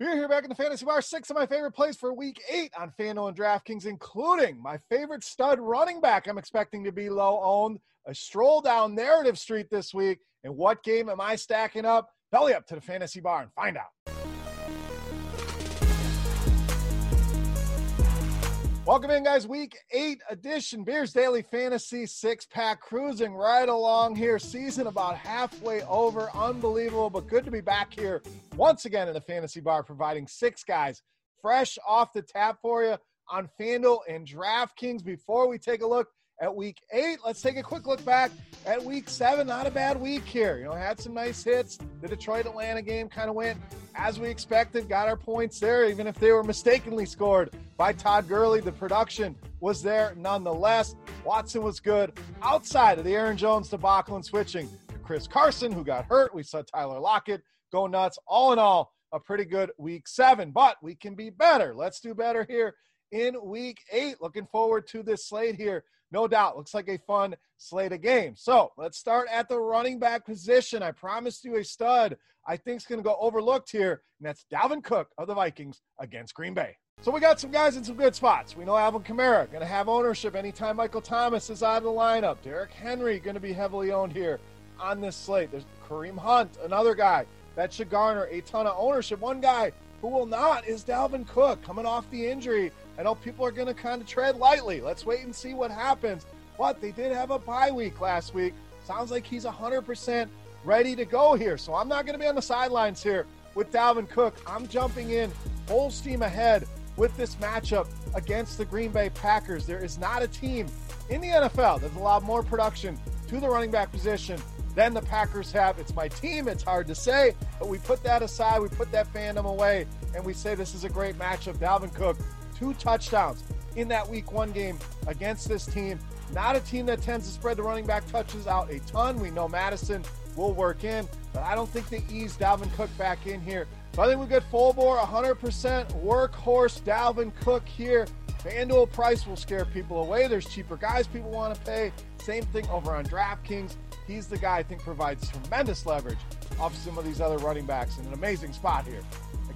You're here back in the fantasy bar. Six of my favorite plays for week eight on FanDuel and DraftKings, including my favorite stud running back I'm expecting to be low owned, a stroll down narrative street this week. And what game am I stacking up? Belly up to the fantasy bar and find out. Welcome in, guys. Week eight edition Beers Daily Fantasy six pack cruising right along here. Season about halfway over. Unbelievable, but good to be back here once again in the fantasy bar, providing six guys fresh off the tap for you on FanDuel and DraftKings. Before we take a look at week eight. Let's take a quick look back at week seven. Not a bad week here. You know, had some nice hits. The Detroit Atlanta game kind of went as we expected, got our points there, even if they were mistakenly scored by Todd Gurley. The production was there nonetheless. Watson was good outside of the Aaron Jones debacle and switching to Chris Carson, who got hurt. We saw Tyler Lockett go nuts. All in all, a pretty good week seven, but we can be better. Let's do better here in week eight. Looking forward to this slate here no doubt. Looks like a fun slate of games. So let's start at the running back position. I promised you a stud I think is going to go overlooked here, and that's Dalvin Cook of the Vikings against Green Bay. So we got some guys in some good spots. We know Alvin Kamara going to have ownership anytime Michael Thomas is out of the lineup. Derrick Henry going to be heavily owned here on this slate. There's Kareem Hunt, another guy that should garner a ton of ownership. One guy who will not is Dalvin Cook coming off the injury I know people are going to kind of tread lightly. Let's wait and see what happens. But they did have a bye week last week. Sounds like he's 100% ready to go here. So I'm not going to be on the sidelines here with Dalvin Cook. I'm jumping in full steam ahead with this matchup against the Green Bay Packers. There is not a team in the NFL that's allowed more production to the running back position than the Packers have. It's my team. It's hard to say, but we put that aside. We put that fandom away, and we say this is a great matchup. Dalvin Cook two touchdowns in that week one game against this team. Not a team that tends to spread the running back touches out a ton. We know Mattison will work in, but I don't think they ease Dalvin Cook back in here. I think we get full bore, 100% workhorse Dalvin Cook here. FanDuel price will scare people away. There's cheaper guys people want to pay. Same thing over on DraftKings. He's the guy I think provides tremendous leverage off some of these other running backs in an amazing spot here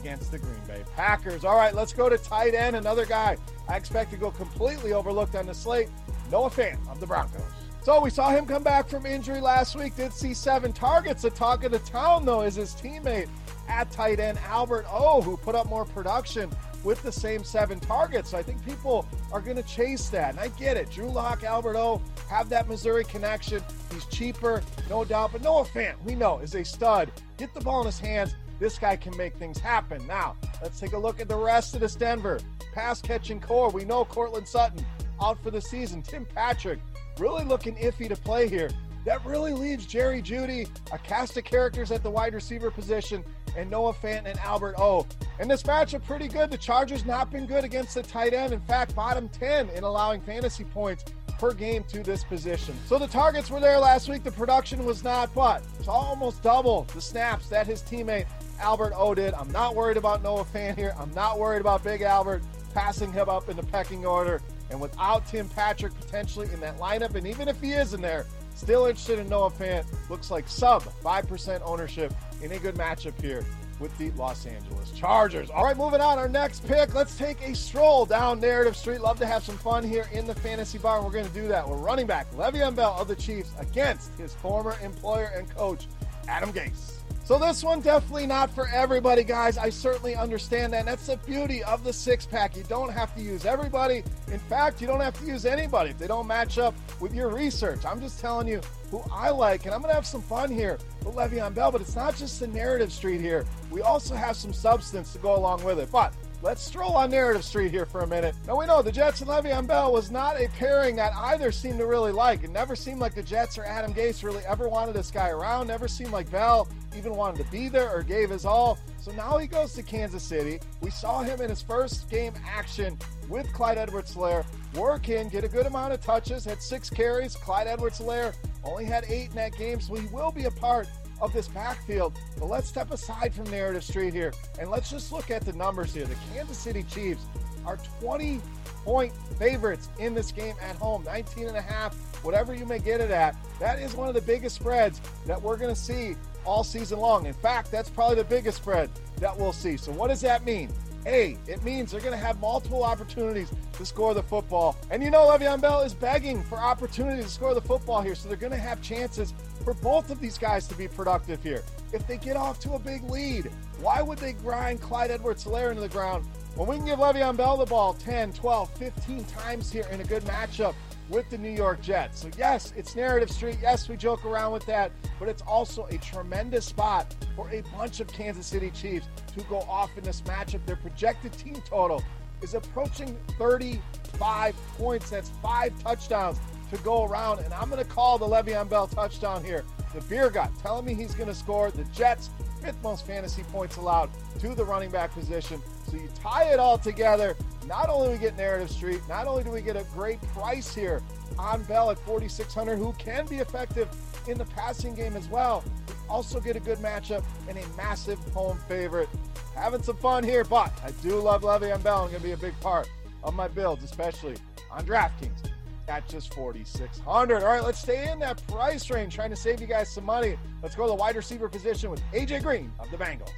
against the Green Bay Packers. All right, let's go to tight end. Another guy I expect to go completely overlooked on the slate. Noah Fant of the Broncos. So we saw him come back from injury last week. Did see seven targets. The talk of the town, though, is his teammate at tight end, Albert O, who put up more production with the same seven targets. So I think people are going to chase that. And I get it. Drew Lock, Albert O have that Missouri connection. He's cheaper, no doubt. But Noah Fant, we know, is a stud. Get the ball in his hands. This guy can make things happen. Now, let's take a look at the rest of this Denver pass catching core. We know Courtland Sutton out for the season. Tim Patrick really looking iffy to play here. That really leaves Jerry Jeudy, a cast of characters at the wide receiver position, and Noah Fant and Albert O. And this matchup pretty good. The Chargers not been good against the tight end. In fact, bottom 10 in allowing fantasy points per game to this position. So the targets were there last week. The production was not, but it's almost double the snaps that his teammate Albert O did. I'm not worried about Noah Fant here. I'm not worried about Big Albert passing him up in the pecking order. And without Tim Patrick potentially in that lineup, and even if he is in there, still interested in Noah Fant. Looks like sub 5% ownership in a good matchup here with the Los Angeles Chargers. All right, moving on. Our next pick. Let's take a stroll down Narrative Street. Love to have some fun here in the fantasy bar. We're going to do that. We're running back Le'Veon Bell of the Chiefs against his former employer and coach, Adam Gase. So this one definitely not for everybody, guys. I certainly understand that. And that's the beauty of the six pack. You don't have to use everybody. In fact, you don't have to use anybody if they don't match up with your research. I'm just telling you who I like, and I'm to have some fun here with Le'Veon Bell. But it's not just the narrative street here. We also have some substance to go along with it. But Let's stroll on Narrative Street here for a minute. Now, we know the Jets and Le'Veon Bell was not a pairing that either seemed to really like. It never seemed like the Jets or Adam Gase really ever wanted this guy around. Never seemed like Bell even wanted to be there or gave his all. So now he goes to Kansas City. We saw him in his first game action with Clyde Edwards-Helaire work in, get a good amount of touches, had six carries. Clyde Edwards-Helaire only had eight in that game, so he will be a part of this backfield. But let's step aside from Narrative Street here and let's just look at the numbers here. The Kansas City Chiefs are 20 point favorites in this game at home, 19 and a half, whatever you may get it at. That is one of the biggest spreads that we're going to see all season long. In fact, that's probably the biggest spread that we'll see. So, what does that mean? A, it means they're going to have multiple opportunities to score the football. And you know, Le'Veon Bell is begging for opportunity to score the football here. So they're going to have chances for both of these guys to be productive here. If they get off to a big lead, why would they grind Clyde Edwards Helaire into the ground when we can give Le'Veon Bell the ball 10, 12, 15 times here in a good matchup? With the New York Jets. So, yes, it's Narrative Street. Yes, we joke around with that, but it's also a tremendous spot for a bunch of Kansas City Chiefs to go off in this matchup. Their projected team total is approaching 35 points. That's five touchdowns to go around. And I'm going to call the Le'Veon Bell touchdown here. The beer gut telling me he's going to score. The Jets, fifth most fantasy points allowed to the running back position. So you tie it all together. Not only do we get Narrative Street, not only do we get a great price here on Bell at 4,600, who can be effective in the passing game as well. We also get a good matchup and a massive home favorite. Having some fun here, but I do love Le'Veon Bell. I'm going to be a big part of my builds, especially on DraftKings at just 4600 All right, let's stay in that price range, trying to save you guys some money. Let's go to the wide receiver position with AJ Green of the Bengals.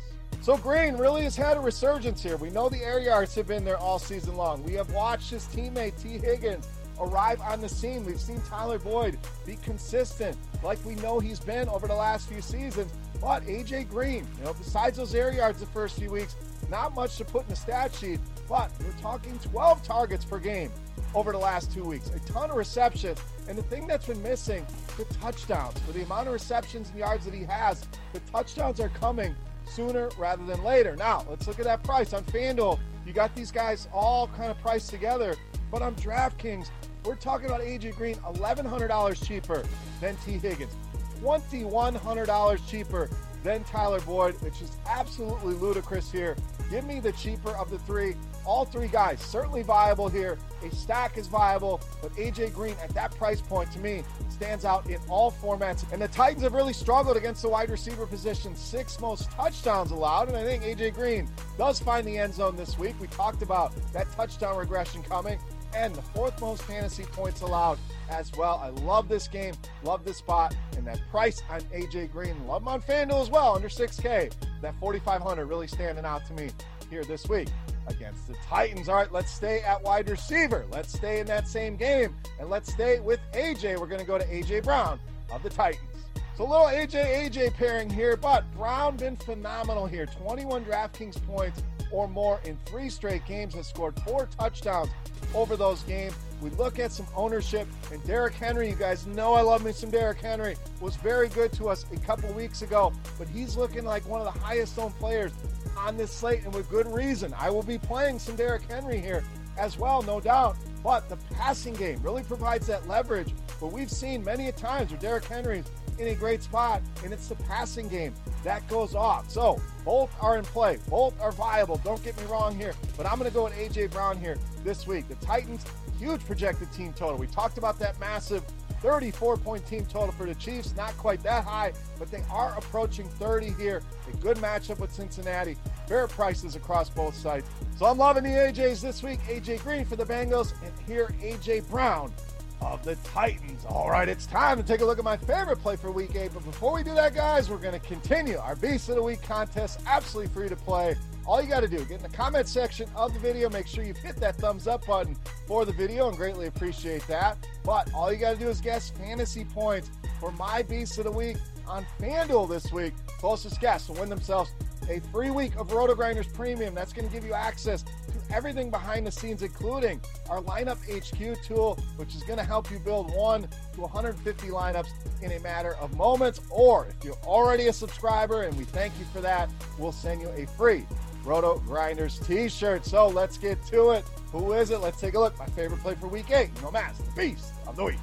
So Green really has had a resurgence here. We know the air yards have been there all season long. We have watched his teammate Tee Higgins arrive on the scene. We've seen Tyler Boyd be consistent like we know he's been over the last few seasons. But AJ Green, you know, besides those air yards the first few weeks, not much to put in the stat sheet, but we're talking 12 targets per game over the last two weeks, a ton of receptions. And the thing that's been missing, the touchdowns. For the amount of receptions and yards that he has, the touchdowns are coming sooner rather than later. Now, let's look at that price on FanDuel. You got these guys all kind of priced together, but on DraftKings, we're talking about AJ Green $1,100 cheaper than Tee Higgins, $2,100 cheaper than Tyler Boyd, which is absolutely ludicrous here. Give me the cheaper of the three. All three guys certainly viable here. A stack is viable, but AJ Green at that price point to me stands out in all formats. And the Titans have really struggled against the wide receiver position. Six most touchdowns allowed, and I think AJ Green does find the end zone this week. We talked about that touchdown regression coming and the fourth most fantasy points allowed as well. I love this game, love this spot, and that price on AJ Green. Love him on FanDuel as well, under 6K. That 4,500 really standing out to me here this week against the Titans. All right, let's stay at wide receiver. Let's stay in that same game, and let's stay with AJ. We're going to go to AJ Brown of the Titans. A little AJ AJ pairing here, but Brown been phenomenal here. 21 DraftKings points or more in three straight games, has scored four touchdowns over those games. We look at some ownership, and Derrick Henry, you guys know I love me some Derrick Henry, was very good to us a couple weeks ago, but he's looking like one of the highest owned players on this slate, and with good reason. I will be playing some Derrick Henry here as well, no doubt. But the passing game really provides that leverage. But we've seen many a times where Derrick Henry's in a great spot, and it's the passing game that goes off. So both are in play, both are viable. Don't get me wrong here, but I'm going to go with AJ Brown here this week. The Titans, huge projected team total. We talked about that massive 34 point team total for the Chiefs. Not quite that high, but they are approaching 30 here. A good matchup with Cincinnati. Fair prices across both sides. So I'm loving the AJs this week. AJ Green for the Bengals, and here AJ Brown of the Titans. All right, it's time to take a look at my favorite play for week eight. But before we do that, guys, we're going to continue our Beast of the Week contest, absolutely free to play. All you got to do, get in the comment section of the video. Make sure you hit that thumbs up button for the video and greatly appreciate that. But all you got to do is guess fantasy points for my Beast of the Week on FanDuel this week. Closest guess will win themselves a free week of RotoGrinders Premium. That's going to give you access to everything behind the scenes, including our lineup HQ tool, which is going to help you build one to 150 lineups in a matter of moments. Or if you're already a subscriber, and we thank you for that, we'll send you a free RotoGrinders t shirt. So let's get to it. Who is it? Let's take a look. My favorite play for week eight, no mass, the beast of the week.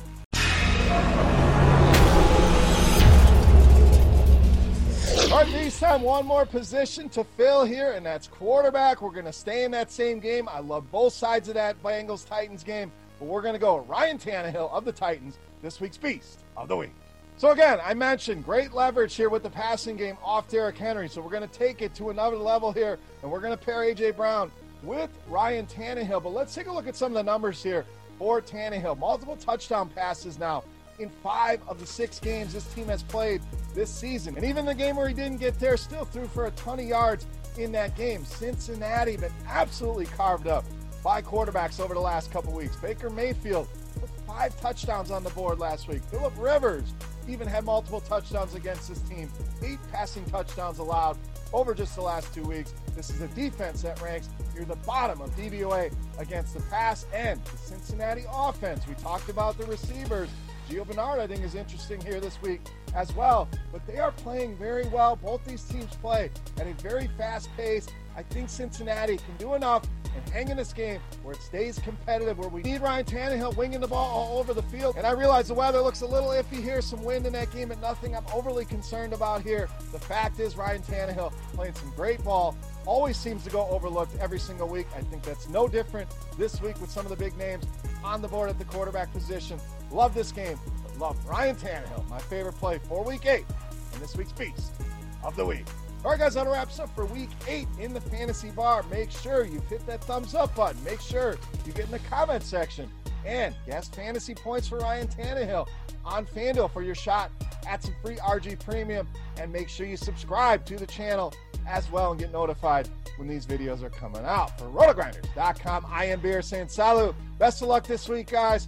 Time, one more position to fill here, and that's quarterback. We're going to stay in that same game. I love both sides of that Bengals Titans game, but we're going to go Ryan Tannehill of the Titans, this week's Beast of the Week. So, again, I mentioned great leverage here with the passing game off Derrick Henry. So, we're going to take it to another level here, and we're going to pair A.J. Brown with Ryan Tannehill. But let's take a look at some of the numbers here for Tannehill. Multiple touchdown passes now in five of the six games this team has played this season. And even the game where he didn't get there, still threw for a ton of yards in that game. Cincinnati been absolutely carved up by quarterbacks over the last couple weeks. Baker Mayfield put five touchdowns on the board last week. Philip Rivers even had multiple touchdowns against this team, eight passing touchdowns allowed over just the last two weeks. This is a defense that ranks near the bottom of DVOA against the pass and the Cincinnati offense. We talked about the receivers. Gio Bernard, I think, is interesting here this week as well. But they are playing very well. Both these teams play at a very fast pace. I think Cincinnati can do enough and hang in this game where it stays competitive, where we need Ryan Tannehill winging the ball all over the field. And I realize the weather looks a little iffy here, some wind in that game, but nothing I'm overly concerned about here. The fact is, Ryan Tannehill playing some great ball, always seems to go overlooked every single week. I think that's no different this week with some of the big names on the board at the quarterback position. Love this game, love Ryan Tannehill, my favorite play for week eight, and this week's Beast of the Week. All right, guys, that wraps up for week eight in the fantasy bar. Make sure you hit that thumbs up button. Make sure you get in the comment section and guess fantasy points for Ryan Tannehill on FanDuel for your shot at some free RG Premium. And make sure you subscribe to the channel as well and get notified when these videos are coming out. For rotogrinders.com, I am Beer saying salut. Best of luck this week, guys.